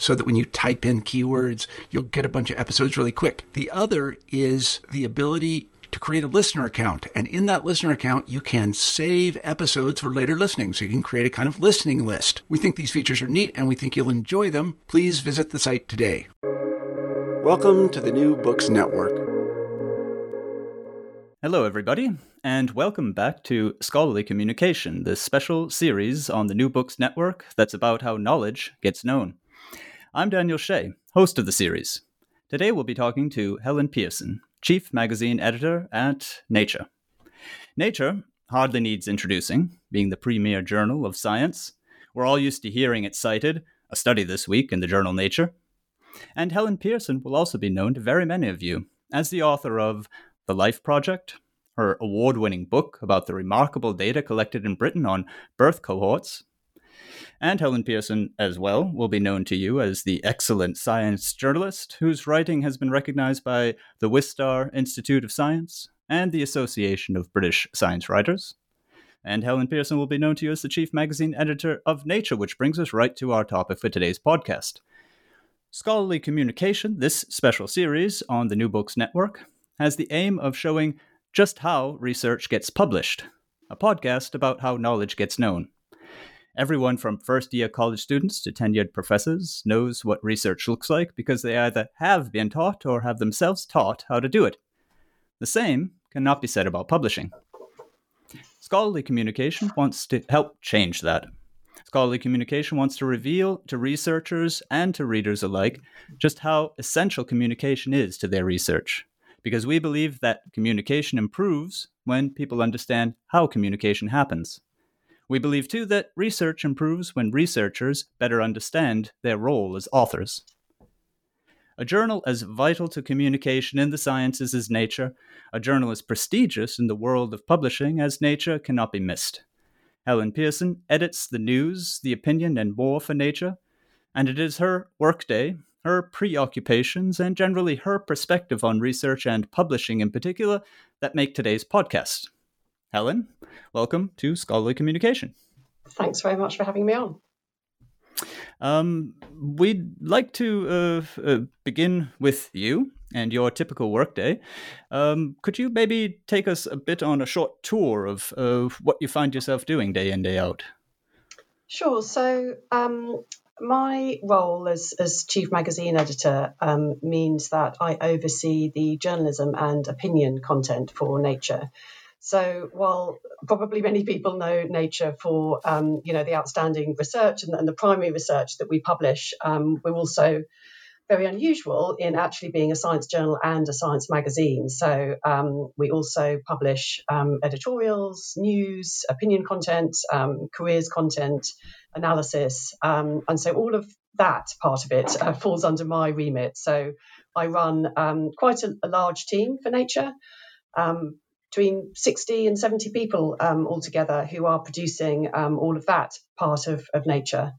so that when you type in keywords, you'll get a bunch of episodes really quick. The other is the ability to create a listener account. And in that listener account, you can save episodes for later listening. So you can create a kind of listening list. We think these features are neat and we think you'll enjoy them. Please visit the site today. Welcome to the New Books Network. Hello, everybody, and welcome back to Scholarly Communication, the special series on the New Books Network that's about how knowledge gets known. I'm Daniel Shea, host of the series. Today we'll be talking to Helen Pearson, Chief Magazine Editor at Nature. Nature hardly needs introducing, being the premier journal of science. We're all used to hearing it cited, a study this week in the journal Nature. And Helen Pearson will also be known to very many of you as the author of The Life Project, her award winning book about the remarkable data collected in Britain on birth cohorts. And Helen Pearson, as well, will be known to you as the excellent science journalist whose writing has been recognized by the Wistar Institute of Science and the Association of British Science Writers. And Helen Pearson will be known to you as the chief magazine editor of Nature, which brings us right to our topic for today's podcast. Scholarly Communication, this special series on the New Books Network, has the aim of showing just how research gets published, a podcast about how knowledge gets known. Everyone from first year college students to tenured professors knows what research looks like because they either have been taught or have themselves taught how to do it. The same cannot be said about publishing. Scholarly Communication wants to help change that. Scholarly Communication wants to reveal to researchers and to readers alike just how essential communication is to their research. Because we believe that communication improves when people understand how communication happens. We believe too that research improves when researchers better understand their role as authors. A journal as vital to communication in the sciences as Nature, a journal as prestigious in the world of publishing as Nature cannot be missed. Helen Pearson edits the news, the opinion, and more for Nature, and it is her workday, her preoccupations, and generally her perspective on research and publishing in particular that make today's podcast. Helen, welcome to Scholarly Communication. Thanks very much for having me on. Um, we'd like to uh, uh, begin with you and your typical workday. Um, could you maybe take us a bit on a short tour of, of what you find yourself doing day in, day out? Sure. So, um, my role as, as chief magazine editor um, means that I oversee the journalism and opinion content for Nature. So while probably many people know Nature for um, you know the outstanding research and, and, the primary research that we publish, um, we're also very unusual in actually being a science journal and a science magazine. So um, we also publish um, editorials, news, opinion content, um, careers content, analysis, um, and so all of that part of it uh, falls under my remit. So I run um, quite a, a, large team for Nature. Um, between 60 and 70 people altogether who are producing all of that part of, of nature.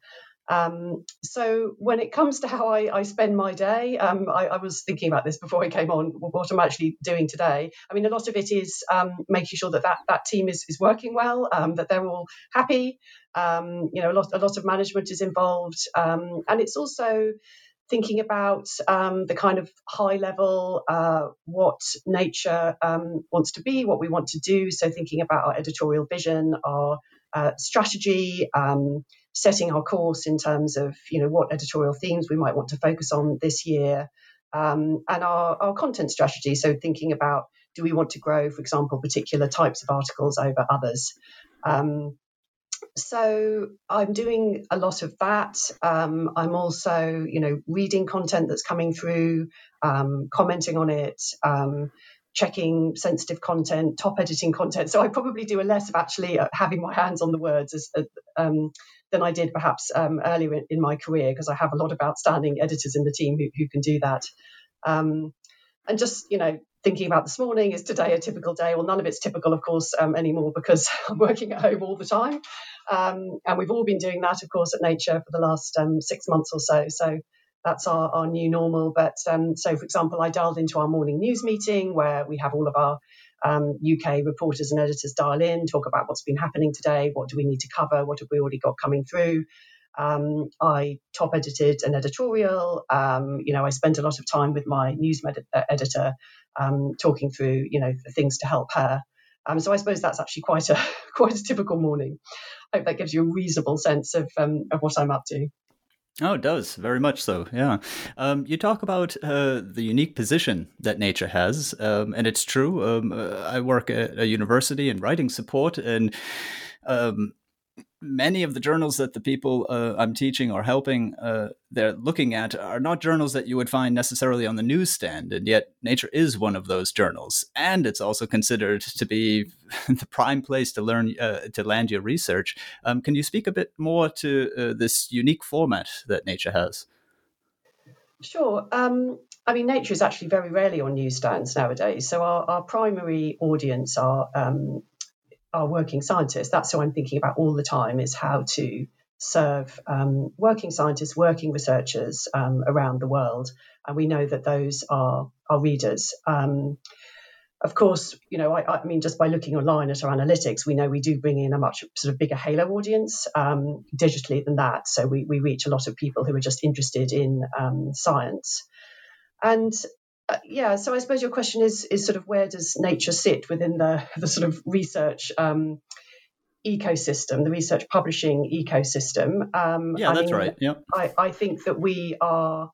Um, so when it comes to how I, I spend my day, um, I, I, was thinking about this before I came on. What I'm actually doing today. I mean, a lot of it is um, making sure that that, that team is, is working well, um, that they're all happy. Um, you know, a lot a lot of management is involved, um, and it's also thinking about um, the kind of high level, uh, what nature um, wants to be, what we want to do. So, thinking about our editorial vision, our uh, strategy, um, setting our course in terms of you know what editorial themes we might want to focus on this year, um, and our, our content strategy. So, thinking about do we want to grow, for example, particular types of articles over others. Um, so I'm doing a lot of that. Um, I'm also, you know, reading content that's coming through, um, commenting on it, um, checking sensitive content, top editing content. So I probably do a less of actually uh, having my hands on the words as, uh, um, than I did perhaps um, earlier in, my career because I have a lot of outstanding editors in the team who, who can do that. Um, and just you know thinking about this morning is today a typical day? Well none of it's typical of course um, anymore because i'm working at home all the time. Um, and we've all been doing that of course at nature for the last um, six months or so. So that's our, our new normal. But um, so for example i dialed into our morning news meeting where we have all of our uk um, reporters and editors dial in talk about what's been happening today what do we need to cover what have we already got coming through um, I top edited an editorial. Um, you know, I spent a lot of time with my news med- uh, editor um, talking through, you know, things to help her. Um, so I suppose that's actually quite a quite a typical morning. I hope that gives you a reasonable sense of um, of what I'm up to. Oh, it does very much so. Yeah, um, you talk about uh, the unique position that nature has, um, and it's true. Um, uh, I work at a university in writing support, and um, many of the journals that the people uh, I'm teaching or helping uh, they're looking at are not journals that you would find necessarily on the newsstand, and yet Nature is one of those journals, and it's also considered to be the prime place to learn uh, to land your research. Um, can you speak a bit more to uh, this unique format that Nature has? Sure. Um, I mean, Nature is actually very rarely on newsstands nowadays. So our, our primary audience are um, our working scientists. That's who I'm thinking about all the time is how to serve um, working scientists, working researchers um, around the world. And we know that those are our readers. Um, of course, you know, I, I, mean, just by looking online at our analytics, we know we do bring in a much sort of bigger halo audience um, digitally than that. So we, we reach a lot of people who are just interested in um, science. And uh, yeah, so I suppose your question is is sort of where does nature sit within the the sort of research um, ecosystem, the research publishing ecosystem? Um, yeah, I that's mean, right. Yeah, I, I think that we are.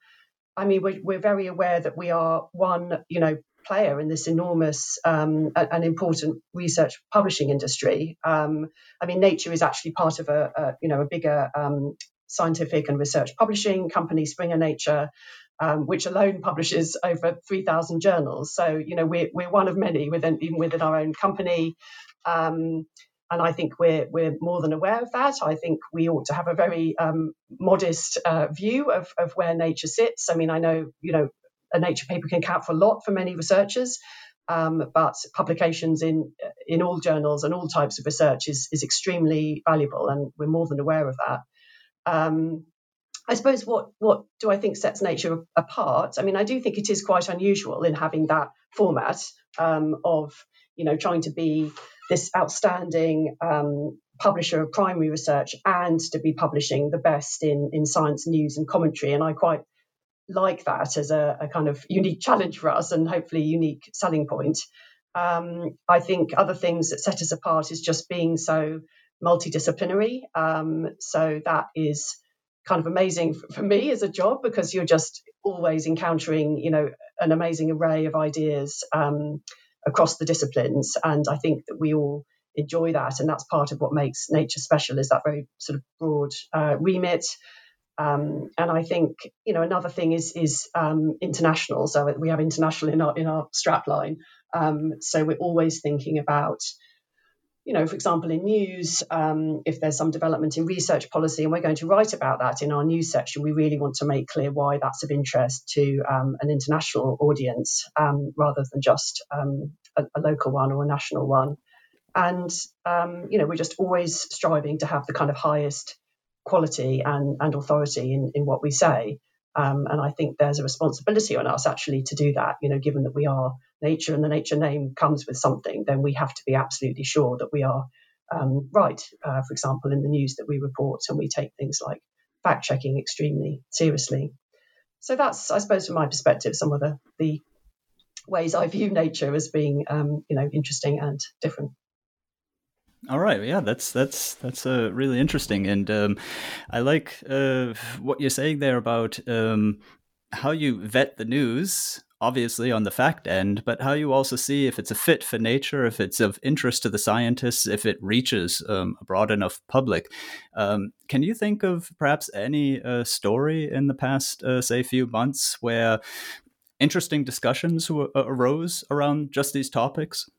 I mean, we're, we're very aware that we are one, you know, player in this enormous um, and important research publishing industry. Um, I mean, Nature is actually part of a, a you know a bigger um, scientific and research publishing company, Springer Nature, um, which alone publishes over 3,000 journals. So, you know, we're, we're one of many within, even within our own company. Um, and I think we're, we're more than aware of that. I think we ought to have a very um, modest uh, view of, of where nature sits. I mean, I know, you know, a nature paper can count for a lot for many researchers. Um, but publications in in all journals and all types of research is is extremely valuable, and we're more than aware of that. Um, I suppose what what do I think sets nature apart? I mean, I do think it is quite unusual in having that format um, of you know trying to be this outstanding um, publisher of primary research and to be publishing the best in in science news and commentary. And I quite like that as a, a kind of unique challenge for us and hopefully unique selling point. Um, I think other things that set us apart is just being so multidisciplinary. Um, so that is kind of amazing for me as a job because you're just always encountering, you know, an amazing array of ideas um, across the disciplines. And I think that we all enjoy that, and that's part of what makes nature special is that very sort of broad uh, remit. Um, and I think you know another thing is is um, international. So we have international in our in our strapline. Um, so we're always thinking about you know, for example, in news, um, if there's some development in research policy and we're going to write about that in our news section, we really want to make clear why that's of interest to um, an international audience um, rather than just um, a, a, local one or a national one. And, um, you know, we're just always striving to have the kind of highest quality and, and authority in, in what we say. Um, and I think there's a responsibility on us actually to do that. You know, given that we are nature and the nature name comes with something, then we have to be absolutely sure that we are um, right. Uh, for example, in the news that we report, and we take things like fact checking extremely seriously. So that's, I suppose, from my perspective, some of the, the ways I view nature as being, um, you know, interesting and different. All right, yeah, that's that's that's uh, really interesting, and um, I like uh, what you're saying there about um, how you vet the news, obviously on the fact end, but how you also see if it's a fit for nature, if it's of interest to the scientists, if it reaches um, a broad enough public. Um, can you think of perhaps any uh, story in the past, uh, say, few months where interesting discussions w- arose around just these topics?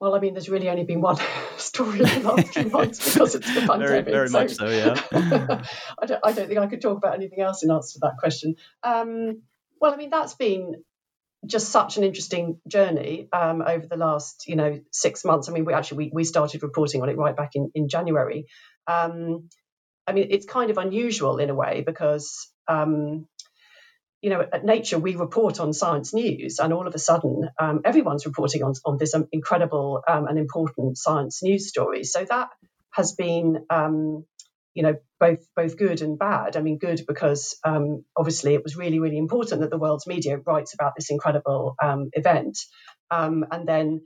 Well, I mean, there's really only been one story in the last few months because it's the pandemic. Very, very so, much so, yeah. I, don't, I don't think I could talk about anything else in answer to that question. Um, well, I mean, that's been just such an interesting journey um, over the last, you know, six months. I mean, we actually we, we started reporting on it right back in in January. Um, I mean, it's kind of unusual in a way because um, you know, at Nature, we report on science news, and all of a sudden, um, everyone's reporting on, on this um, incredible um, and important science news story. So that has been, um, you know, both both good and bad. I mean, good because um, obviously it was really really important that the world's media writes about this incredible um, event, and then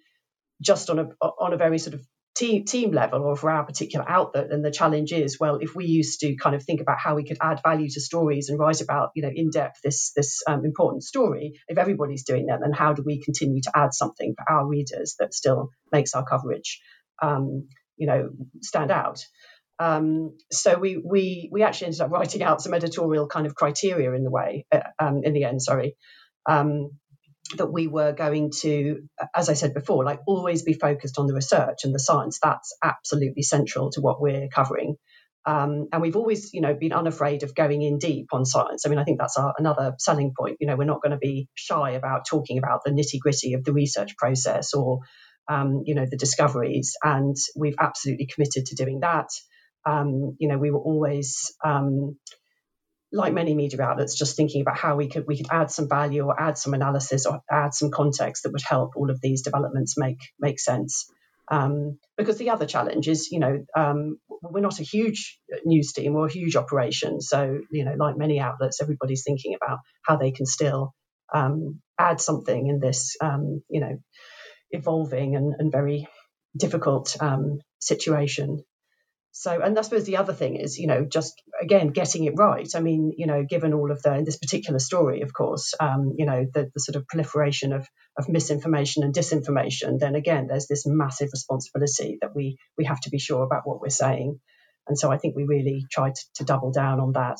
just on a on a very sort of team, team level or for our particular outlet. And the challenge is, well, if we used to kind of think about how we could add value to stories and write about, you know, in depth this this um, important story, if everybody's doing that, then how do we continue to add something for our readers that still makes our coverage, um, you know, stand out? Um, so we we we actually ended up writing out some editorial kind of criteria in the way uh, um, in the end. Sorry, um, that we were going to, as I said before, like always be focused on the research and the science. That's absolutely central to what we're covering. Um, and we've always, you know, been unafraid of going in deep on science. I mean, I think that's our, another selling point. You know, we're not going to be shy about talking about the nitty gritty of the research process or, um, you know, the discoveries. And we've absolutely committed to doing that. Um, you know, we were always um, like many media outlets, just thinking about how we could we could add some value or add some analysis or add some context that would help all of these developments make make sense. Um, because the other challenge is, you know, um, we're not a huge news team or a huge operation. So, you know, like many outlets, everybody's thinking about how they can still um, add something in this, um, you know, evolving and, and very difficult um, situation. So, and I suppose the other thing is, you know, just again getting it right. I mean, you know, given all of the in this particular story, of course, um, you know, the, the sort of proliferation of of misinformation and disinformation, then again, there's this massive responsibility that we we have to be sure about what we're saying. And so, I think we really tried to, to double down on that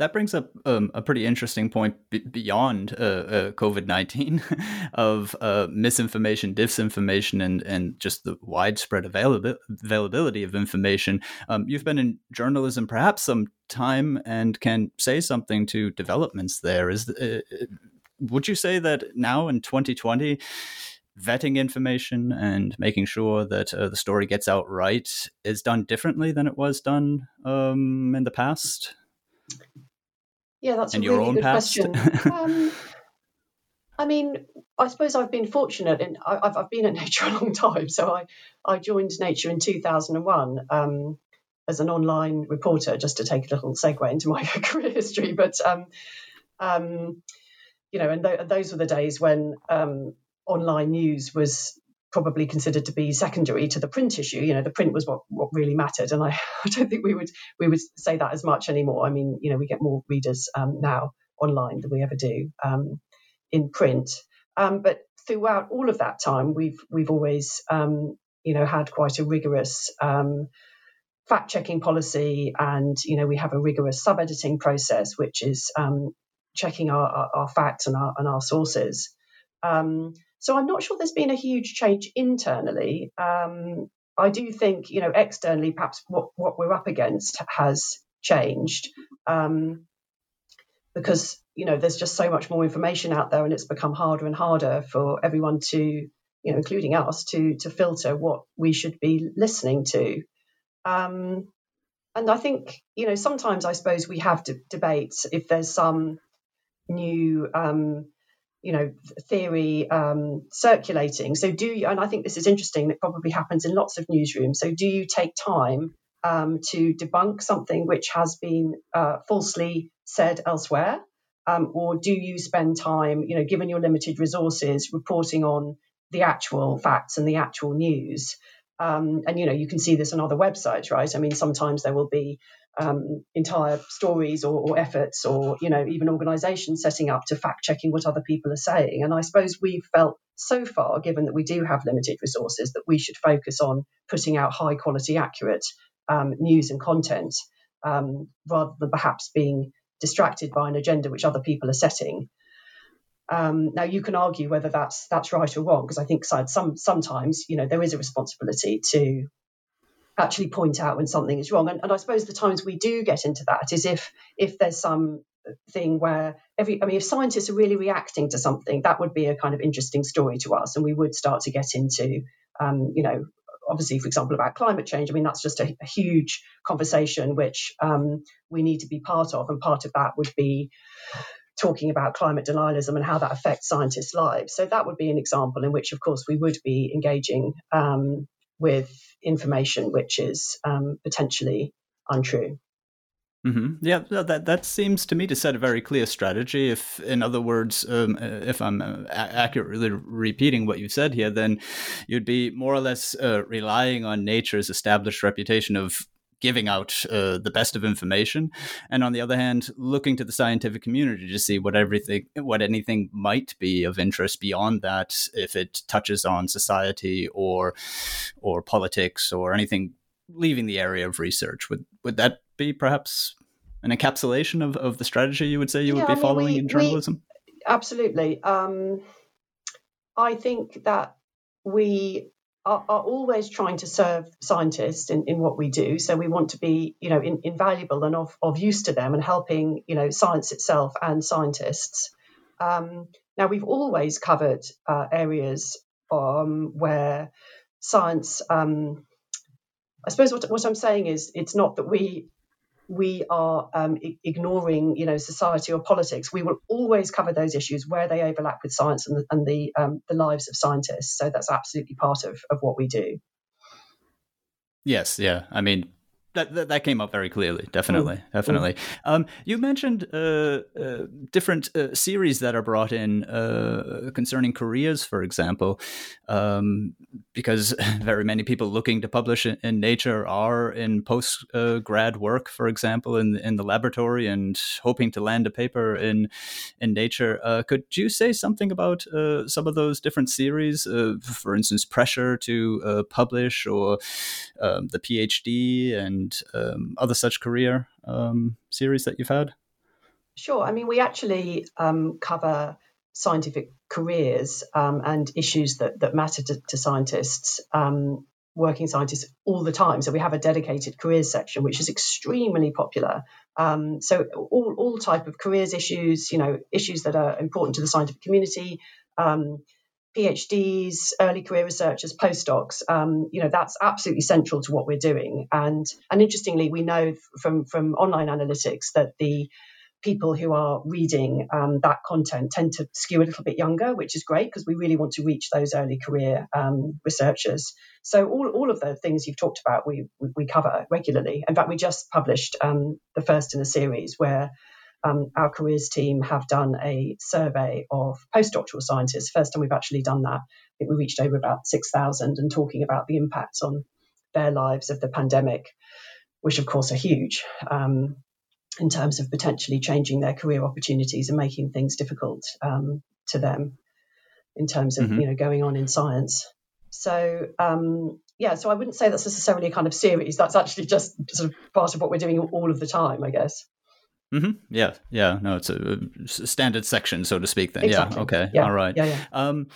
that brings up um, a pretty interesting point b- beyond uh, uh, COVID nineteen of uh, misinformation, disinformation, and and just the widespread availability of information. Um, you've been in journalism perhaps some time and can say something to developments there. Is uh, uh, would you say that now in twenty twenty? vetting information and making sure that uh, the story gets out right is done differently than it was done um, in the past? Yeah, that's and a really good past? question. um, I mean, I suppose I've been fortunate, and I've, I've been at Nature a long time. So I, I joined Nature in 2001 um, as an online reporter, just to take a little segue into my career history. But um, um, you know, and th- those were the days when um, online news was probably considered to be secondary to the print issue. You know, the print was what, what really mattered, and I, I don't think we would we would say that as much anymore. I mean, you know, we get more readers um, now online than we ever do um, in print. Um, but throughout all of that time, we've we've always um, you know had quite a rigorous um, fact checking policy, and you know we have a rigorous sub editing process, which is um, checking our, our, our, facts and our and our sources. Um, so I'm not sure there's been a huge change internally. Um, I do think, you know, externally, perhaps what, what we're up against has changed um, because, you know, there's just so much more information out there and it's become harder and harder for everyone to, you know, including us, to, to filter what we should be listening to. Um, and I think you know sometimes I suppose we have de- debates if there's some new um, you know theory um, circulating. So do you? And I think this is interesting. It probably happens in lots of newsrooms. So do you take time um, to debunk something which has been uh, falsely said elsewhere? Um, or do you spend time, you know, given your limited resources, reporting on the actual facts and the actual news? Um, and you know, you can see this on other websites, right? I mean, sometimes there will be um, entire stories or, or, efforts, or you know, even organisations setting up to fact checking what other people are saying. And I suppose we've felt so far, given that we do have limited resources, that we should focus on putting out high quality, accurate um, news and content, um, rather than perhaps being distracted by an agenda which other people are setting. Um, now you can argue whether that's that's right or wrong because I think some sometimes you know there is a responsibility to actually point out when something is wrong, and, and I suppose the times we do get into that is if if there's some thing where every I mean if scientists are really reacting to something that would be a kind of interesting story to us, and we would start to get into um, you know obviously, for example, about climate change. I mean, that's just a, a huge conversation which um, we need to be part of, and part of that would be talking about climate denialism and how that affects scientists' lives. So that would be an example in which, of course, we would be engaging um, with information which is um, potentially untrue. Mm-hmm. Yeah, that that seems to me to set a very clear strategy. If, in other words, um, if I'm uh, accurately repeating what you've said here, then you'd be more or less uh, relying on nature's established reputation of giving out uh, the best of information, and on the other hand, looking to the scientific community to see what everything, what anything might be of interest beyond that, if it touches on society or or politics or anything leaving the area of research. Would would that be perhaps an encapsulation of, of the strategy you would say you yeah, would be I mean, following we, in journalism? We, absolutely. Um, I think that we are, are, always trying to serve scientists in, in what we do. So we want to be, you know, in, invaluable and of, of use to them and helping, you know, science itself and scientists. Um, now we've always covered uh, areas um, where science. Um, I suppose what, what I'm saying is it's not that we we are um, ignoring, you know, society or politics. We will always cover those issues where they overlap with science and the, and the, um, the lives of scientists. So that's absolutely part of, of what we do. Yes, yeah. I mean, that, that, that came up very clearly. Definitely, mm. definitely. Mm. Um, you mentioned uh, uh, different uh, series that are brought in uh, concerning careers, for example, um, because very many people looking to publish in, in Nature are in post uh, grad work, for example, in in the laboratory and hoping to land a paper in in Nature. Uh, could you say something about some of those different series? for instance, pressure to publish or um, the PhD and and um, other such career um, series that you've had? Sure. I mean, we actually um, cover scientific careers um, and issues that, that matter to, to scientists, um, working scientists, all the time. So we have a dedicated careers section, which is extremely popular. So all, all type of careers issues, you know, issues that are important to the scientific community. Um, PhDs, early career researchers, postdocs, um, you know, that's absolutely central to what we're doing. And and interestingly, we know from from online analytics that the people who are reading um, that content tend to skew a little bit younger, which is great because we really want to reach those early career um, researchers. So all, all of the things you've talked about, we we cover regularly. In fact, we just published um, the first in a series where um, our careers team have done a survey of postdoctoral scientists. First time we've actually done that. I think we reached over about 6,000 and talking about the impacts on their lives of the pandemic, which of course are huge um, in terms of potentially changing their career opportunities and making things difficult um, to them in terms of mm-hmm. you know going on in science. So um, yeah, so I wouldn't say that's necessarily a kind of series. That's actually just sort of part of what we're doing all of the time, I guess. Mm-hmm. Yeah, yeah. No, it's a, standard section, so to speak. Then, exactly. yeah. Okay. Yeah. All right. Yeah, yeah. Um,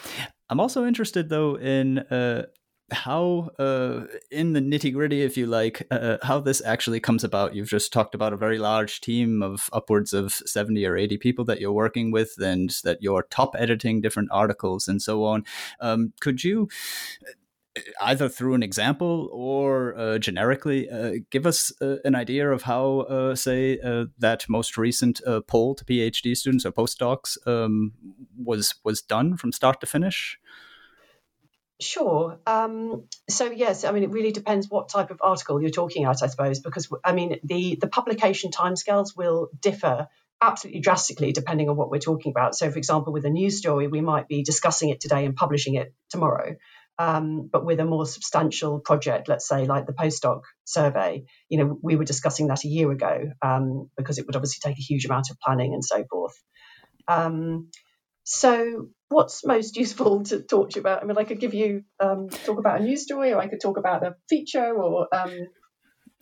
I'm also interested though in uh, how, uh, in the nitty gritty, if you like, uh, uh, how this actually comes about. You've just talked about a very large team of upwards of 70 or 80 people that you're working with, and that you're top editing different articles and so on. Um, could you either through an example or uh, generically, uh, give us uh, an idea of how, uh, say, uh, that most recent uh, poll to PhD students or postdocs um, was was done from start to finish. Sure. Um, so yes, I mean it really depends what type of article you're talking about, I suppose, because I mean the the publication timescales will differ absolutely drastically depending on what we're talking about. So, for example, with a news story, we might be discussing it today and publishing it tomorrow. Um, but with a more substantial project, let's say like the postdoc survey, you know, we were discussing that a year ago um, because it would obviously take a huge amount of planning and so forth. Um, so, what's most useful to talk to you about? I mean, I could give you um, talk about a news story, or I could talk about a feature, or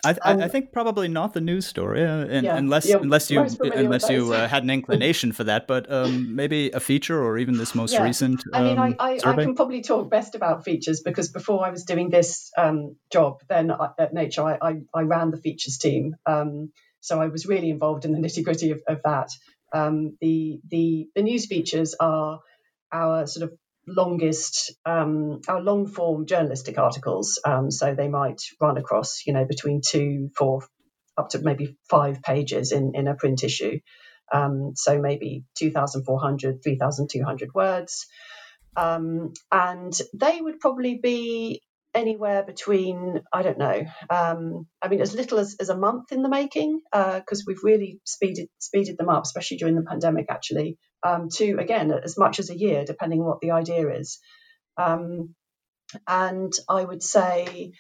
um, I, um, I, think probably not the news story, uh, yeah, unless yeah, unless you unless you uh, had an inclination for that. But um, maybe a feature or even this most yeah. recent. Um, I mean, I, um, I, I, can probably talk best about features because before I was doing this um, job, then at Nature, I, I, ran the features team, um, so I was really involved in the nitty gritty of, of, that. the the the news features are our sort of longest, um, our long form journalistic articles. Um, so they might run across, you know, between two, four, up to maybe five pages in, in a print issue. Um, so maybe 2,400, 3,200 words. Um, and they would probably be anywhere between I don't know. Um, I mean, as little as, as a month in the making, because uh, we've really speeded speeded them up, especially during the pandemic. Actually, um, to again as much as a year, depending on what the idea is. Um, and I would say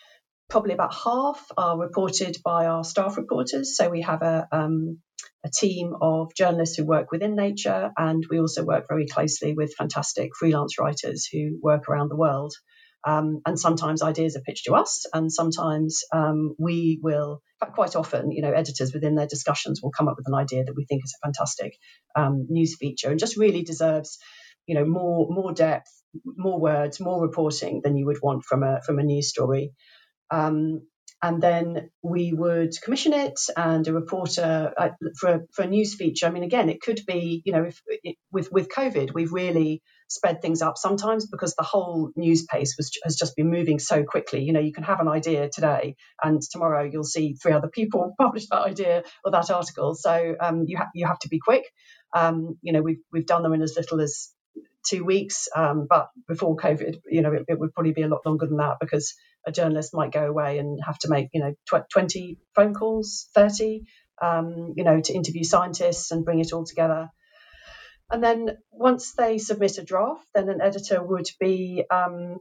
probably about half are reported by our staff reporters. So we have a um, a team of journalists who work within Nature, and we also work very closely with fantastic freelance writers who work around the world. Um, and sometimes ideas are pitched to us, and sometimes um, we will, quite often, you know, editors within their discussions will come up with an idea that we think is a fantastic um, news feature and just really deserves, you know, more more depth, more words, more reporting than you would want from a from a news story. Um, and then we would commission it and a reporter uh, for, a, for a news feature. I mean, again, it could be, you know, if it, with with COVID, we've really sped things up sometimes because the whole news pace was, has just been moving so quickly. You know, you can have an idea today, and tomorrow you'll see three other people publish that idea or that article. So um, you have you have to be quick. Um, you know, we've we've done them in as little as two weeks, um, but before COVID, you know, it, it, would probably be a lot longer than that because a journalist might go away and have to make, you know, tw- 20 phone calls, 30, um, you know, to interview scientists and bring it all together. And then once they submit a draft, then an editor would be um,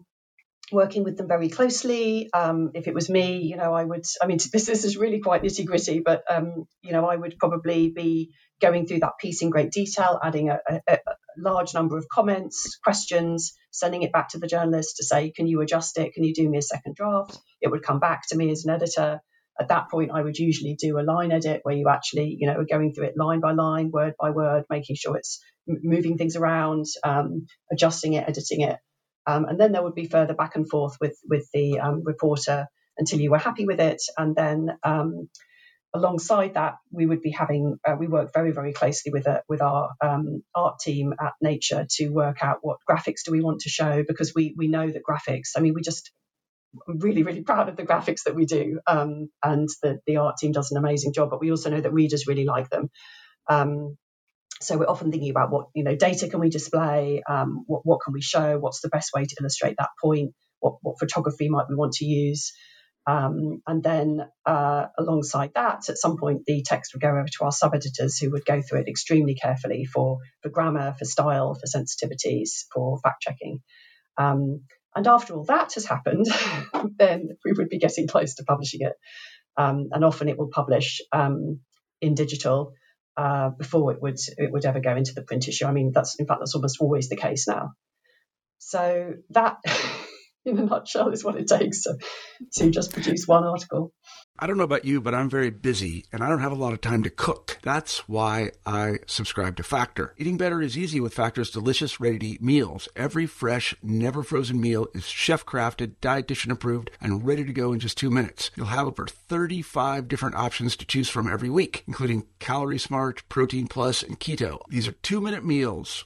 working with them very closely. Um, if it was me, you know, I would, I mean, this, this is really quite nitty gritty, but, um, you know, I would probably be going through that piece in great detail, adding a, a, a, large number of comments, questions, sending it back to the journalist to say, can you adjust it? Can you do me a second draft? It would come back to me as an editor. At that point, I would usually do a line edit where you actually, you know, are going through it line by line, word by word, making sure it's moving things around, um, adjusting it, editing it. Um, and then there would be further back and forth with, with the um, reporter until you were happy with it. And then um, alongside that, we would be having uh, we work very very closely with a, uh, with our um, art team at Nature to work out what graphics do we want to show because we we know that graphics. I mean, we just I'm really really proud of the graphics that we do, um, and the the art team does an amazing job. But we also know that readers really like them. Um, so we're often thinking about what you know data can we display, um, what what can we show, what's the best way to illustrate that point, what what photography might we want to use. Um, and then uh, alongside that, at some point, the text would go over to our sub editors who would go through it extremely carefully for, for grammar, for style, for sensitivities, for fact checking. Um, and after all that has happened, then we would be getting close to publishing it. Um, and often it will publish um, in digital uh, before it would it would ever go into the print issue. I mean, that's in fact that's almost always the case now. So that in a nutshell is what it takes to, to just produce one article. I don't know about you, but I'm very busy and I don't have a lot of time to cook. That's why I subscribe to Factor. Eating better is easy with Factor's delicious, ready to eat meals. Every fresh, never frozen meal is chef crafted, dietitian approved, and ready to go in just two minutes. You'll have over 35 different options to choose from every week, including Calorie Smart, Protein Plus, and Keto. These are two minute meals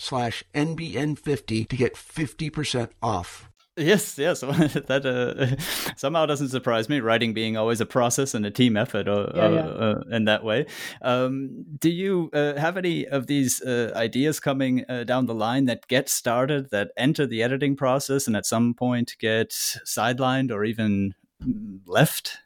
slash NBN50 to get 50% off. Yes, yes, that uh, somehow doesn't surprise me. Writing being always a process and a team effort, uh, yeah, yeah. Uh, in that way. Um, do you uh, have any of these uh, ideas coming uh, down the line that get started, that enter the editing process, and at some point get sidelined or even left?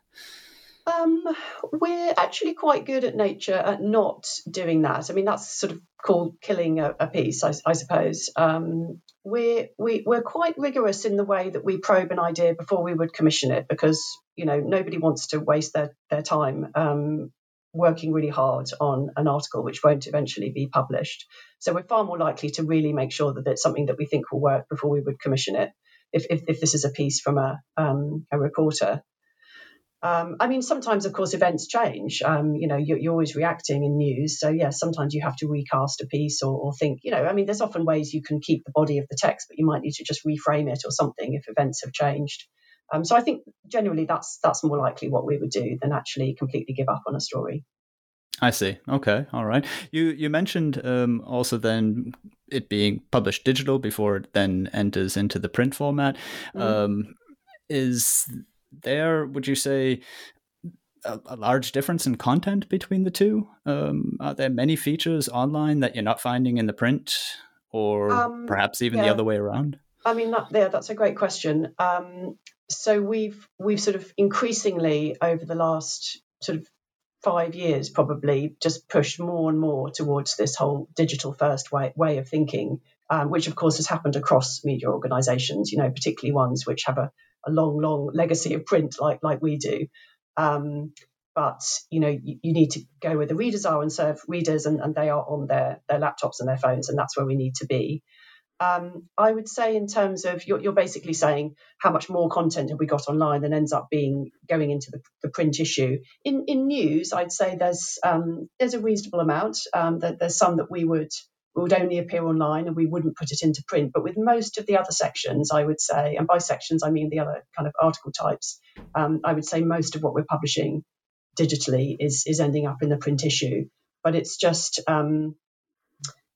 Um, we're actually quite good at nature at not doing that. I mean, that's sort of called killing a, a piece, I, I suppose. Um, we're we, we're quite rigorous in the way that we probe an idea before we would commission it, because you know nobody wants to waste their their time um, working really hard on an article which won't eventually be published. So we're far more likely to really make sure that it's something that we think will work before we would commission it. If, if, if this is a piece from a, um, a reporter. Um, I mean, sometimes, of course, events change. Um, you know, you're, you're, always reacting in news. So, yes, yeah, sometimes you have to recast a piece or, or, think, you know, I mean, there's often ways you can keep the body of the text, but you might need to just reframe it or something if events have changed. Um, so, I think generally that's that's more likely what we would do than actually completely give up on a story. I see. Okay. All right. You you mentioned um, also then it being published digital before it then enters into the print format. Mm. Um, is there, would you say, a, a, large difference in content between the two? Um, are there many features online that you're not finding in the print, or um, perhaps even yeah. the other way around? I mean, that, yeah, that's a great question. Um, so we've we've sort of increasingly over the last sort of five years probably just pushed more and more towards this whole digital first way, way of thinking, um, which of course has happened across media organizations, you know, particularly ones which have a, a long, long legacy of print like like we do. Um, but you know, you, you, need to go where the readers are and serve readers, and, and they are on their their laptops and their phones, and that's where we need to be. Um, I would say, in terms of you're, you're, basically saying how much more content have we got online than ends up being going into the, the print issue. In in news, I'd say there's um, there's a reasonable amount. Um, that there's some that we would would only appear online and we wouldn't put it into print. But with most of the other sections, I would say, and by sections I mean the other kind of article types, um, I would say most of what we're publishing digitally is is ending up in the print issue. But it's just um,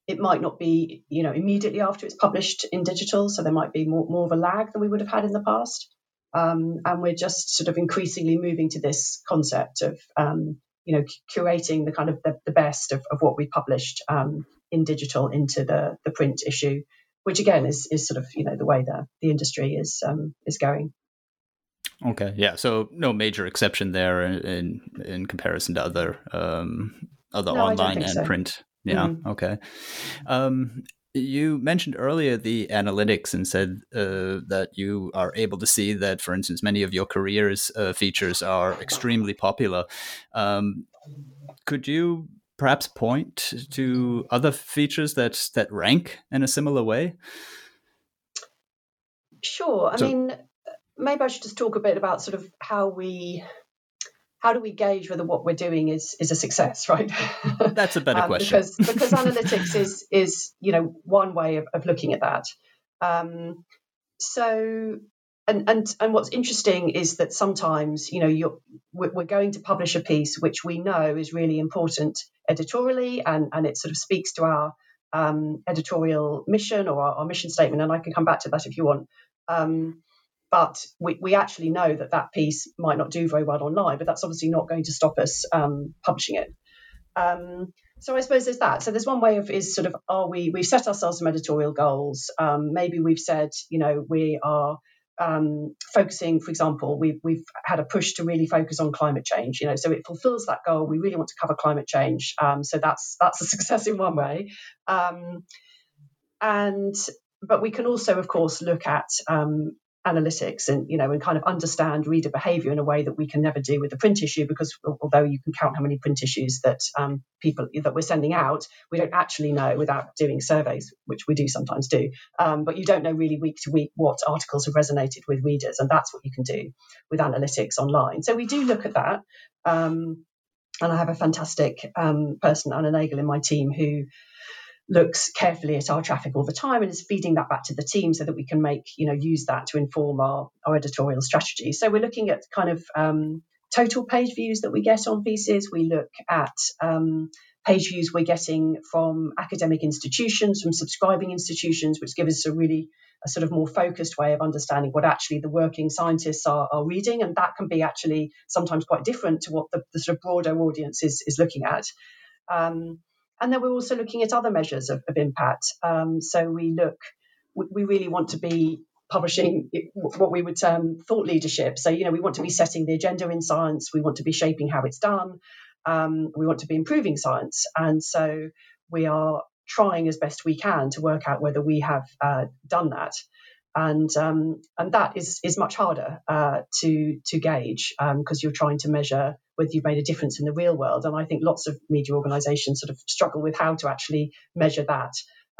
it might not be you know immediately after it's published in digital, so there might be more, more of a lag than we would have had in the past. Um, and we're just sort of increasingly moving to this concept of um, you know curating the kind of the, the best of, of what we published um, in digital into the the print issue, which again is is sort of you know the way that the industry is um, is going. Okay, yeah. So no major exception there in in comparison to other um, other no, online and so. print. Yeah. Mm-hmm. Okay. Um, you mentioned earlier the analytics and said uh, that you are able to see that, for instance, many of your careers uh, features are extremely popular. Um, could you perhaps point to other features that that rank in a similar way? Sure. I so, mean, maybe I should just talk a bit about sort of how we how do we gauge whether what we're doing is is a success, right? That's a better um, question. Because because analytics is is you know one way of, of looking at that. Um, so and and and what's interesting is that sometimes you know you're we're going to publish a piece which we know is really important editorially and and it sort of speaks to our um, editorial mission or our, our, mission statement and I can come back to that if you want um, but we, we actually know that that piece might not do very well online but that's obviously not going to stop us um, publishing it um, so I suppose there's that. So there's one way of is sort of are we we've set ourselves some editorial goals. Um, maybe we've said you know we are um, focusing, for example, we've, we've had a push to really focus on climate change. You know, so it fulfills that goal. We really want to cover climate change. Um, so that's that's a success in one way. Um, and but we can also, of course, look at um, analytics and you know and kind of understand reader behavior in a way that we can never do with the print issue because although you can count how many print issues that um, people that we're sending out we don't actually know without doing surveys which we do sometimes do. Um, but you don't know really week to week what articles have resonated with readers and that's what you can do with analytics online. So we do look at that um, and I have a fantastic um, person, Anna Nagel, in my team who looks carefully at our traffic all the time and is feeding that back to the team so that we can make you know use that to inform our, our editorial strategy. So we're looking at kind of um, total page views that we get on pieces we look at um, page views we're getting from academic institutions from subscribing institutions which give us a really a sort of more focused way of understanding what actually the working scientists are, are reading. And that can be actually sometimes quite different to what the, the sort of broader audience is, is looking at. Um, and then we're also looking at other measures of, of impact. Um, so we look, we, really want to be publishing what we would term thought leadership. So, you know, we want to be setting the agenda in science, we want to be shaping how it's done, um, we want to be improving science. And so we are trying as best we can to work out whether we have uh, done that. And um, and that is is much harder uh, to to gauge because um, you're trying to measure whether you've made a difference in the real world. And I think lots of media organisations sort of struggle with how to actually measure that.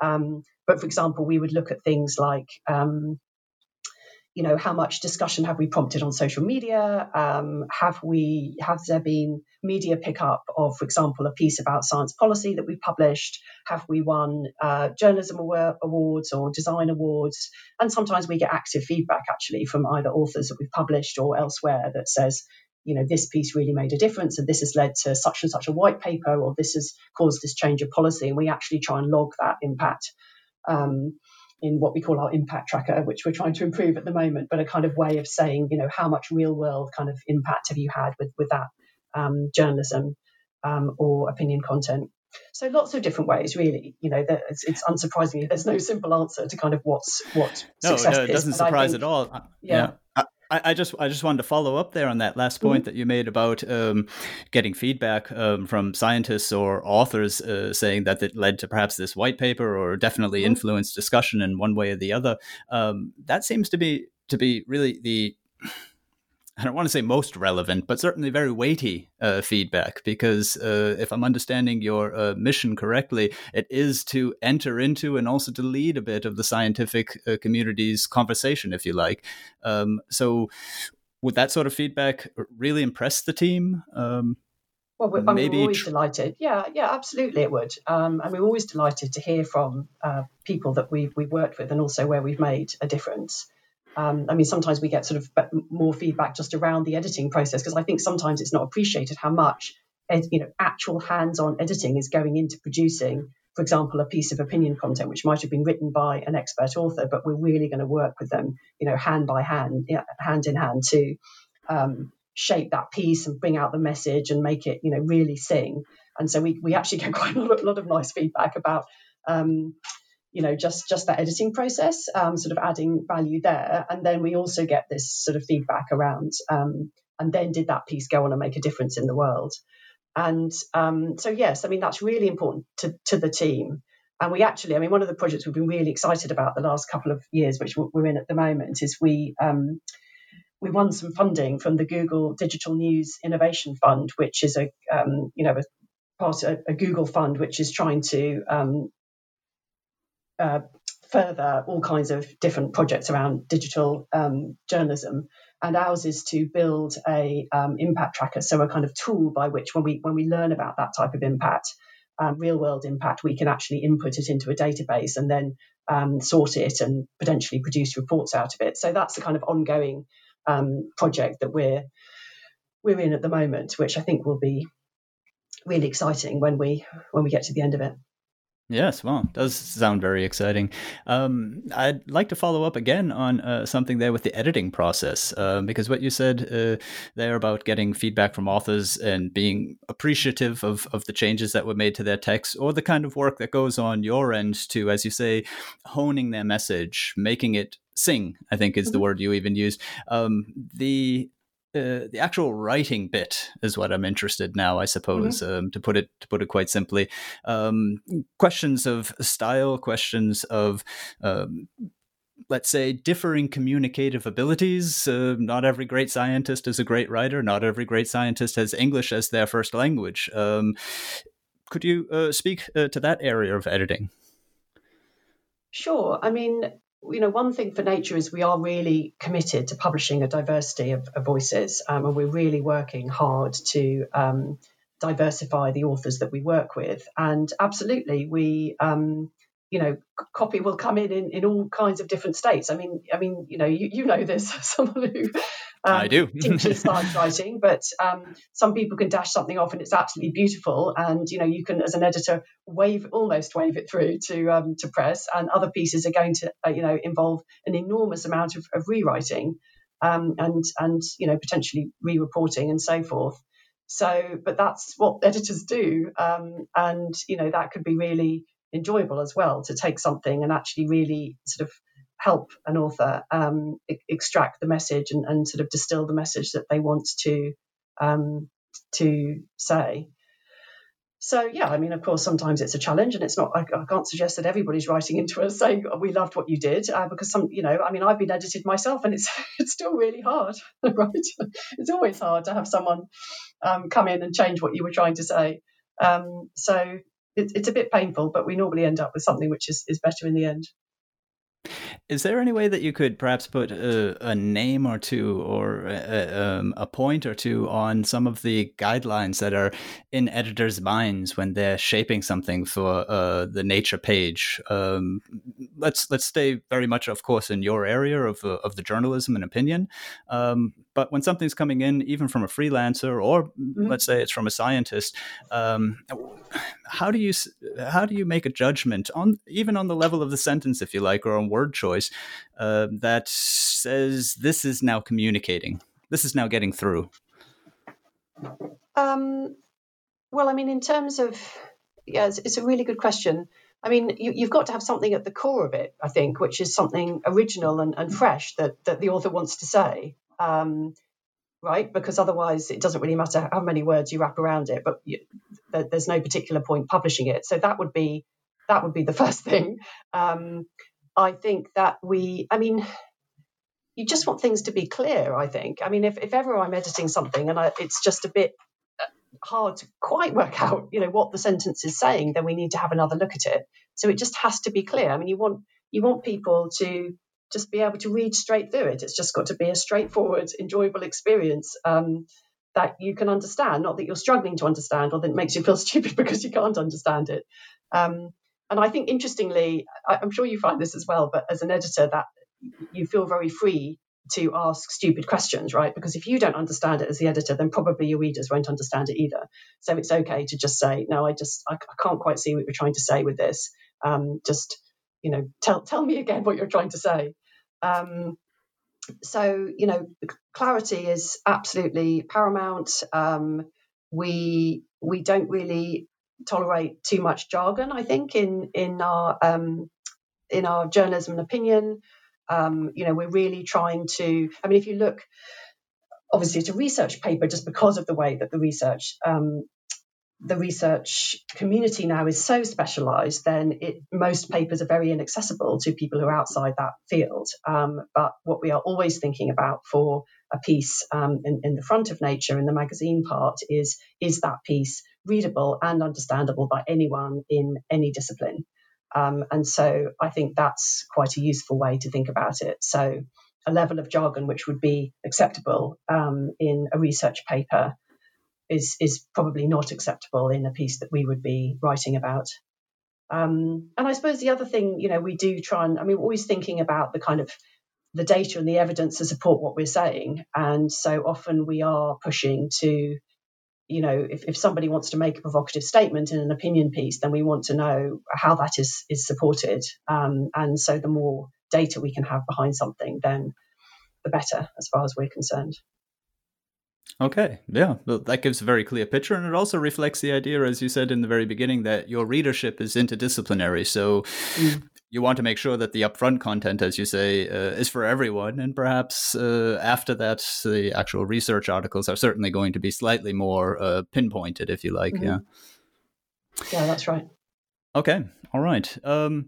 Um, but for example, we would look at things like, um, you know, how much discussion have we prompted on social media? Um, have we have there been media pickup of, for example, a piece about science policy that we've published? Have we won uh, journalism awards or design awards? And sometimes we get active feedback actually from either authors that we've published or elsewhere that says, you know, this piece really made a difference and this has led to such and such a white paper or this has caused this change of policy. And we actually try and log that impact um, in what we call our impact tracker, which we're trying to improve at the moment, but a kind of way of saying, you know, how much real world kind of impact have you had with, with that um, journalism um, or opinion content. So lots of different ways, really. You know, it's, it's unsurprisingly there's no simple answer to kind of what's what no, success no, it doesn't is, surprise think, at all. Yeah. yeah. I, I, just I just wanted to follow up there on that last point mm-hmm. that you made about um, getting feedback um, from scientists or authors uh, saying that it led to perhaps this white paper or definitely mm-hmm. influenced discussion in one way or the other. Um, that seems to be to be really the I don't want to say most relevant, but certainly very weighty uh, feedback. Because uh, if I'm understanding your uh, mission correctly, it is to enter into and also to lead a bit of the scientific uh, community's conversation, if you like. Um, so, would that sort of feedback really impress the team? Um, well, we're, maybe we're always tr- delighted. Yeah, yeah, absolutely, it would. Um, and we're always delighted to hear from uh, people that we've, we've worked with and also where we've made a difference. Um, I mean, sometimes we get sort of more feedback just around the editing process because I think sometimes it's not appreciated how much ed, you know actual hands-on editing is going into producing, for example, a piece of opinion content which might have been written by an expert author, but we're really going to work with them, you know, hand by hand, hand in hand to um, shape that piece and bring out the message and make it, you know, really sing. And so we we actually get quite a lot, of nice feedback about. Um, you know just just that editing process um, sort of adding value there. And then we also get this sort of feedback around um, and then did that piece go on and make a difference in the world? And um, so yes i mean that's really important to, to the team. And we actually i mean one of the projects we've been really excited about the last couple of years which we're in at the moment is we um, we won some funding from the google digital news innovation fund which is a um, you know a part a, a google fund which is trying to um, uh, further all kinds of different projects around digital um, journalism. And ours is to build a um, impact tracker, so a kind of tool by which, when we when we learn about that type of impact, um, real world impact, we can actually input it into a database and then um, sort it and potentially produce reports out of it. So that's the kind of ongoing um, project that we're we're in at the moment, which I think will be really exciting when we when we get to the end of it. Yes, well, does sound very exciting. Um, I'd like to follow up again on uh, something there with the editing process, uh, because what you said uh, there about getting feedback from authors and being appreciative of, of the changes that were made to their text, or the kind of work that goes on your end to, as you say, honing their message, making it sing, I think is mm-hmm. the word you even used. Um, the uh, the actual writing bit is what I'm interested now, I suppose, mm-hmm. um, to put it to put it quite simply. Um, questions of style, questions of um, let's say, differing communicative abilities. Uh, not every great scientist is a great writer. Not every great scientist has English as their first language. Um, could you uh, speak uh, to that area of editing? Sure. I mean, you know, one thing for Nature is we are really committed to publishing a diversity of, of voices, um, and we're really working hard to um, diversify the authors that we work with. And absolutely, we um, you know, copy will come in, in in all kinds of different states. I mean, I mean, you know, you, you know this, someone who um, I do teaches science writing, but um, some people can dash something off and it's absolutely beautiful, and you know, you can as an editor wave almost wave it through to um, to press, and other pieces are going to uh, you know involve an enormous amount of, of rewriting, um, and and you know potentially re-reporting and so forth. So, but that's what editors do, um, and you know that could be really enjoyable as well to take something and actually really sort of help an author um, extract the message and, and, sort of distill the message that they want to um, to say. So yeah, I mean, of course, sometimes it's a challenge, and it's not. I, I can't suggest that everybody's writing into us saying we loved what you did, uh, because some, you know, I mean, I've been edited myself, and it's it's still really hard, right? it's always hard to have someone um, come in and change what you were trying to say. Um, so it, it's a bit painful, but we normally end up with something which is, is better in the end. Is there any way that you could perhaps put a, a name or two or a, um, a, point or two on some of the guidelines that are in editors' minds when they're shaping something for uh, the Nature page? Um, let's let's stay very much, of course, in your area of uh, of the journalism and opinion. Um, but when something's coming in, even from a freelancer or mm-hmm. let's say it's from a scientist, um, how do you how do you make a judgment on even on the level of the sentence, if you like, or on word choice? uh, that says this is now communicating, this is now getting through? Um, well, I mean, in terms of, yeah, it's, it's a really good question. I mean, you, have got to have something at the core of it, I think, which is something original and, and fresh that, that the author wants to say. Um, right? Because otherwise, it doesn't really matter how many words you wrap around it, but you, there's no particular point publishing it. So that would be that would be the first thing. Um, I think that we, I mean, you just want things to be clear. I think. I mean, if, if ever I'm editing something and I, it's just a bit uh, hard to quite work out, you know, what the sentence is saying, then we need to have another look at it. So it just has to be clear. I mean, you want you want people to just be able to read straight through it. It's just got to be a straightforward, enjoyable experience um, that you can understand, not that you're struggling to understand or that makes you feel stupid because you can't understand it. Um, and I think interestingly, I'm sure you find this as well, but as an editor, that you feel very free to ask stupid questions, right? Because if you don't understand it as the editor, then probably your readers won't understand it either. So it's okay to just say, no, I just I, I can't quite see what you're trying to say with this. Um, just you know, tell tell me again what you're trying to say. Um, so you know, clarity is absolutely paramount. Um, we we don't really tolerate too much jargon. I think in in our um, in our journalism and opinion, um, you know, we're really trying to. I mean, if you look, obviously, it's a research paper just because of the way that the research um, the research community now is so specialized, then it, most papers are very inaccessible to people who are outside that field. Um, but what we are always thinking about for a piece um, in, in, the front of Nature in the magazine part is is that piece readable and understandable by anyone in any discipline? Um, and so I think that's quite a useful way to think about it. So a level of jargon which would be acceptable um, in a research paper is is probably not acceptable in a piece that we would be writing about. Um, and I suppose the other thing, you know, we do try and I mean, we're always thinking about the kind of the data and the evidence to support what we're saying, and so often we are pushing to, you know, if, if somebody wants to make a provocative statement in an opinion piece, then we want to know how that is is supported, um, and so the more data we can have behind something, then the better, as far as we're concerned. Okay, yeah, well, that gives a very clear picture, and it also reflects the idea, as you said in the very beginning, that your readership is interdisciplinary. So mm. you want to make sure that the upfront content, as you say, uh, is for everyone, and perhaps uh, after that, the actual research articles are certainly going to be slightly more uh, pinpointed, if you like. Mm-hmm. Yeah. Yeah, that's right. Okay, all right. Um,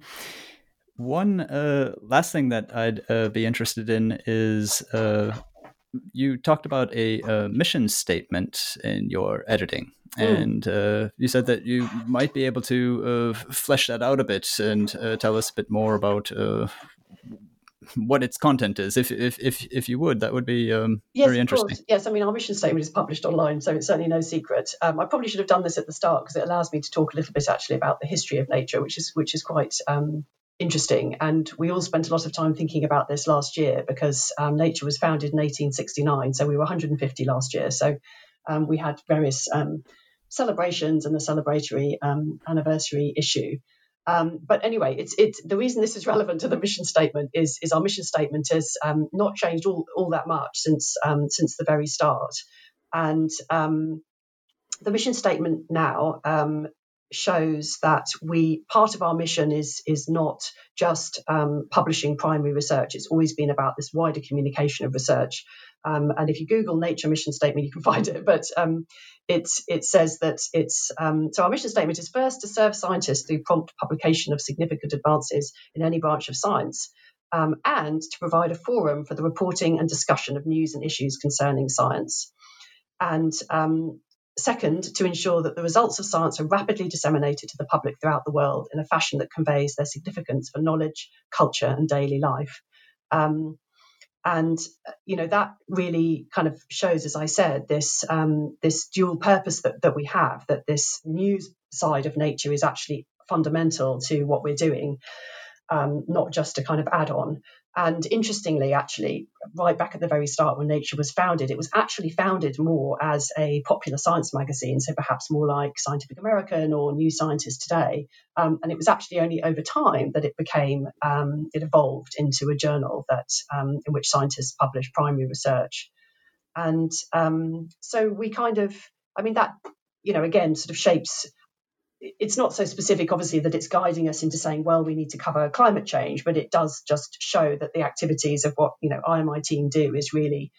One uh, last thing that I'd uh, be interested in is uh, you talked about a, a, mission statement in your editing. Mm. And uh, you said that you might be able to uh, flesh that out a bit and uh, tell us a bit more about what its content is. If if if, if you would, that would be um, yes, very interesting. Yes, I mean our mission statement is published online, so it's certainly no secret. Um, I probably should have done this at the start because it allows me to talk a little bit actually about the history of nature, which is which is quite um, interesting. And we all spent a lot of time thinking about this last year because um, Nature was founded in 1869, so we were 150 last year. So um, we had various um, celebrations and the celebratory anniversary issue. Um, but anyway, it's it's the reason this is relevant to the mission statement is is our mission statement has um, not changed all, all that much since um, since the very start, and um, the mission statement now um, shows that we part of our mission is is not just um, publishing primary research. It's always been about this wider communication of research. Um, and if you Google Nature mission statement, you can find it. But um, it it says that it's um, so our mission statement is first to serve scientists through prompt publication of significant advances in any branch of science. Um, and to provide a forum for the reporting and discussion of news and issues concerning science. And um, Second, to ensure that the results of science are rapidly disseminated to the public throughout the world in a fashion that conveys their significance for knowledge, culture, and daily life. Um, and you know that really kind of shows, as I said, this um, this dual purpose that, that we have. That this news side of nature is actually fundamental to what we're doing, um, not just a kind of add on. And interestingly, actually, right back at the very start when Nature was founded, it was actually founded more as a popular science magazine, so perhaps more like Scientific American or New Scientist Today. Um, and it was actually only over time that it became, um, it evolved into a journal that um, in which scientists publish primary research. And um, so we kind of, I mean, that, you know, again, sort of shapes it's not so specific, obviously, that it's guiding us into saying, well, we need to cover climate change, but it does just show that the activities of what you know I and my team do is really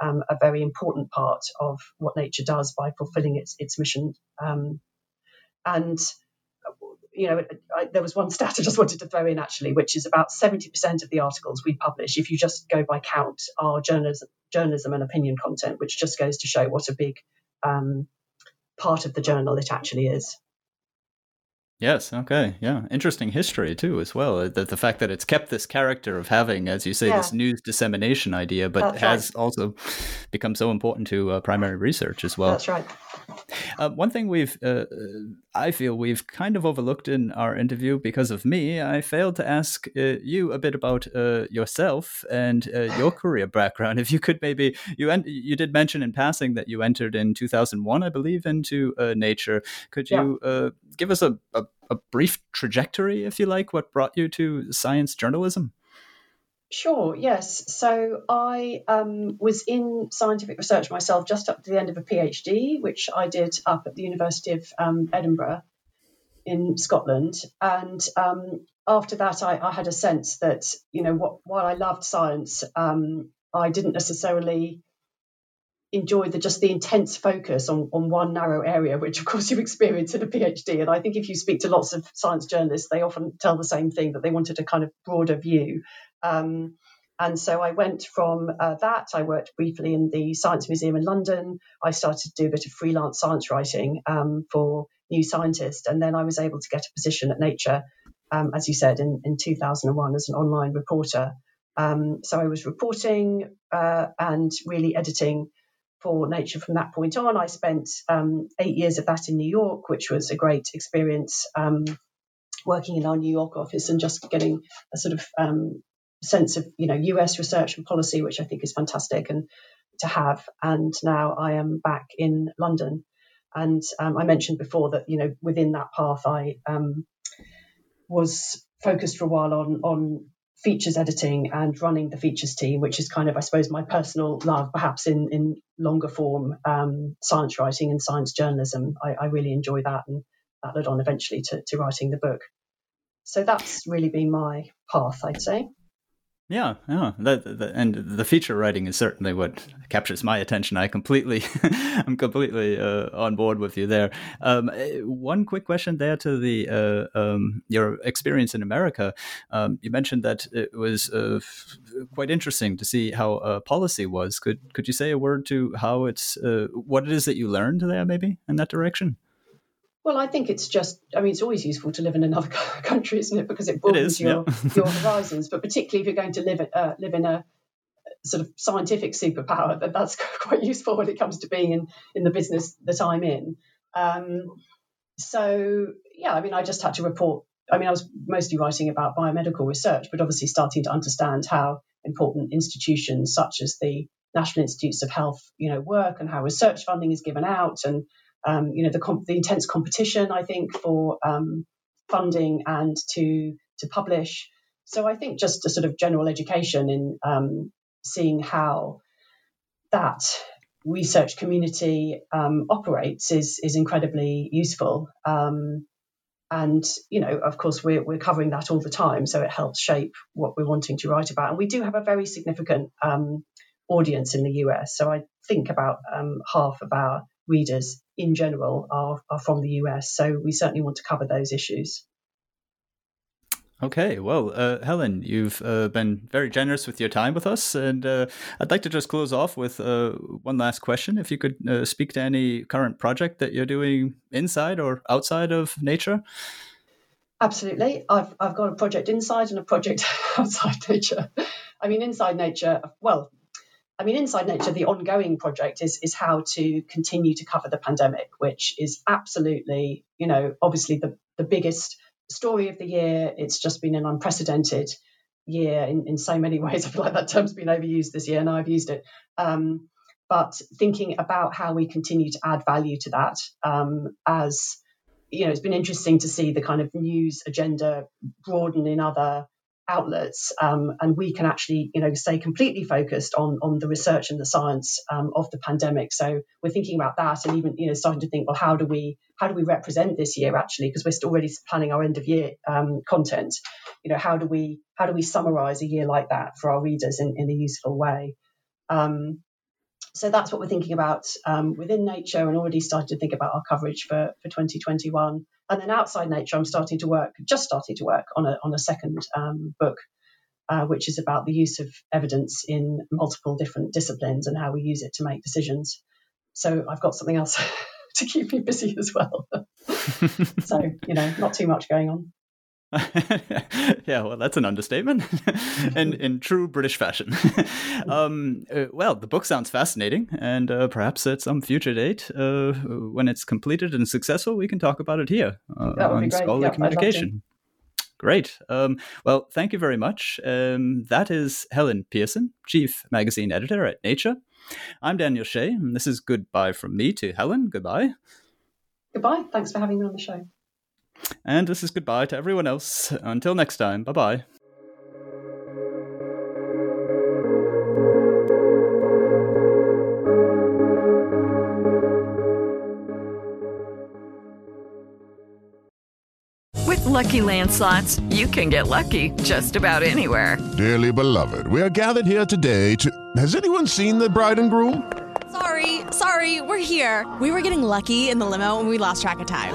um, a very important part of what nature does by fulfilling its its mission. Um, and you know, I, there was one stat I just wanted to throw in actually, which is about 70% of the articles we publish, if you just go by count, are journalism, journalism and opinion content, which just goes to show what a big um, part of the journal it actually is. Yes. Okay. Yeah. Interesting history too, as well. Uh, the, the fact that it's kept this character of having, as you say, yeah. this news dissemination idea, but That's has right. also become so important to uh, primary research as well. That's right. Uh, one thing we've, uh, I feel we've kind of overlooked in our interview because of me, I failed to ask uh, you a bit about uh, yourself and your career background. If you could maybe, you en- you did mention in passing that you entered in 2001, I believe, into Nature. Could you yeah. give us a, a a brief trajectory, if you like, what brought you to science journalism? Sure, yes. So I um, was in scientific research myself just up to the end of a PhD, which I did up at the University of um, Edinburgh in Scotland. And um, after that, I, I, had a sense that, you know, what, while I loved science, um, I didn't necessarily enjoy the just the intense focus on, on one narrow area, which of course you experience in a PhD. And I think if you speak to lots of science journalists, they often tell the same thing that they wanted a kind of broader view. Um, and so I went from uh, that. I worked briefly in the Science Museum in London. I started to do a bit of freelance science writing um, for New Scientist. And then I was able to get a position at Nature, um, as you said, in, in 2001 as an online reporter. Um, so I was reporting uh, and really editing for Nature from that point on. I spent um, eight years of that in New York, which was a great experience um, working in our New York office and just getting a sort of um, sense of you know US research and policy, which I think is fantastic and to have. And now I am back in London, and um, I mentioned before that you know within that path I um, was focused for a while on on features editing and running the features team, which is kind of, I suppose, my personal love, perhaps in, in longer form um, science writing and science journalism. I, I, really enjoy that, and that led on eventually to, to writing the book. So that's really been my path, I'd say. Yeah, yeah, and the feature writing is certainly what captures my attention. I completely, I'm completely uh, on board with you there. Um, uh, one quick question there to the uh, um, your experience in America. Um, you mentioned that it was uh, quite interesting to see how policy was. Could could you say a word to how it's uh, what it is that you learned there, maybe in that direction? Well, I think it's just, I mean, it's always useful to live in another country, isn't it? Because it broadens your, yeah. your horizons. But particularly if you're going to live, uh, live in a sort of scientific superpower, that that's quite useful when it comes to being in, in the business that I'm in. Um, so, yeah, I mean, I just had to report. I mean, I was mostly writing about biomedical research, but obviously starting to understand how important institutions such as the National Institutes of Health, you know, work and how research funding is given out and um, you know, the, comp- the, intense competition, I think, for um, funding and to to publish. So I think just a sort of general education in um, seeing how that research community um, operates is is incredibly useful. Um, and you know, of course, we're we're covering that all the time, so it helps shape what we're wanting to write about. And we do have a very significant um, audience in the US. So I think about half of our readers in general are, are from the US. So we certainly want to cover those issues. Okay, well, uh, Helen, you've uh, been very generous with your time with us, and uh, I'd like to just close off with uh, one last question. If you could uh, speak to any current project that you're doing inside or outside of nature. Absolutely, I've I've got a project inside and a project outside nature. I mean, inside nature, well, I mean, Inside Nature, the ongoing project is is how to continue to cover the pandemic, which is absolutely, you know, obviously the, the biggest story of the year. It's just been an unprecedented year in, in so many ways. I feel like that term's been overused this year, and I've used it. Um, but thinking about how we continue to add value to that um, as you know, it's been interesting to see the kind of news agenda broaden in other outlets um, and we can actually you know stay completely focused on on the research and the science um, of the pandemic. So we're thinking about that and even you know starting to think well how do we how do we represent this year actually? Because we're still already planning our end of year um, content. You know how do we how do we summarize a year like that for our readers in, in a useful way? Um, so that's what we're thinking about um, within nature and already started to think about our coverage for, for 2021 and then outside nature, I'm starting to work, just starting to work on a, on a second um, book, uh, which is about the use of evidence in multiple different disciplines and how we use it to make decisions. So I've got something else to keep me busy as well. so, you know, not too much going on. yeah, well, that's an understatement, and in true British fashion. um, uh, well, the book sounds fascinating, and uh, perhaps at some future date, uh, when it's completed and successful, we can talk about it here uh, on Scholarly yep, Communication. Great. Um, well, thank you very much. Um, that is Helen Pearson, Chief Magazine Editor at Nature. I'm Daniel Shea, and this is goodbye from me to Helen. Goodbye. Goodbye. Thanks for having me on the show. And this is goodbye to everyone else. Until next time, bye bye. With lucky landslots, you can get lucky just about anywhere. Dearly beloved, we are gathered here today to. Has anyone seen the bride and groom? Sorry, sorry, we're here. We were getting lucky in the limo and we lost track of time.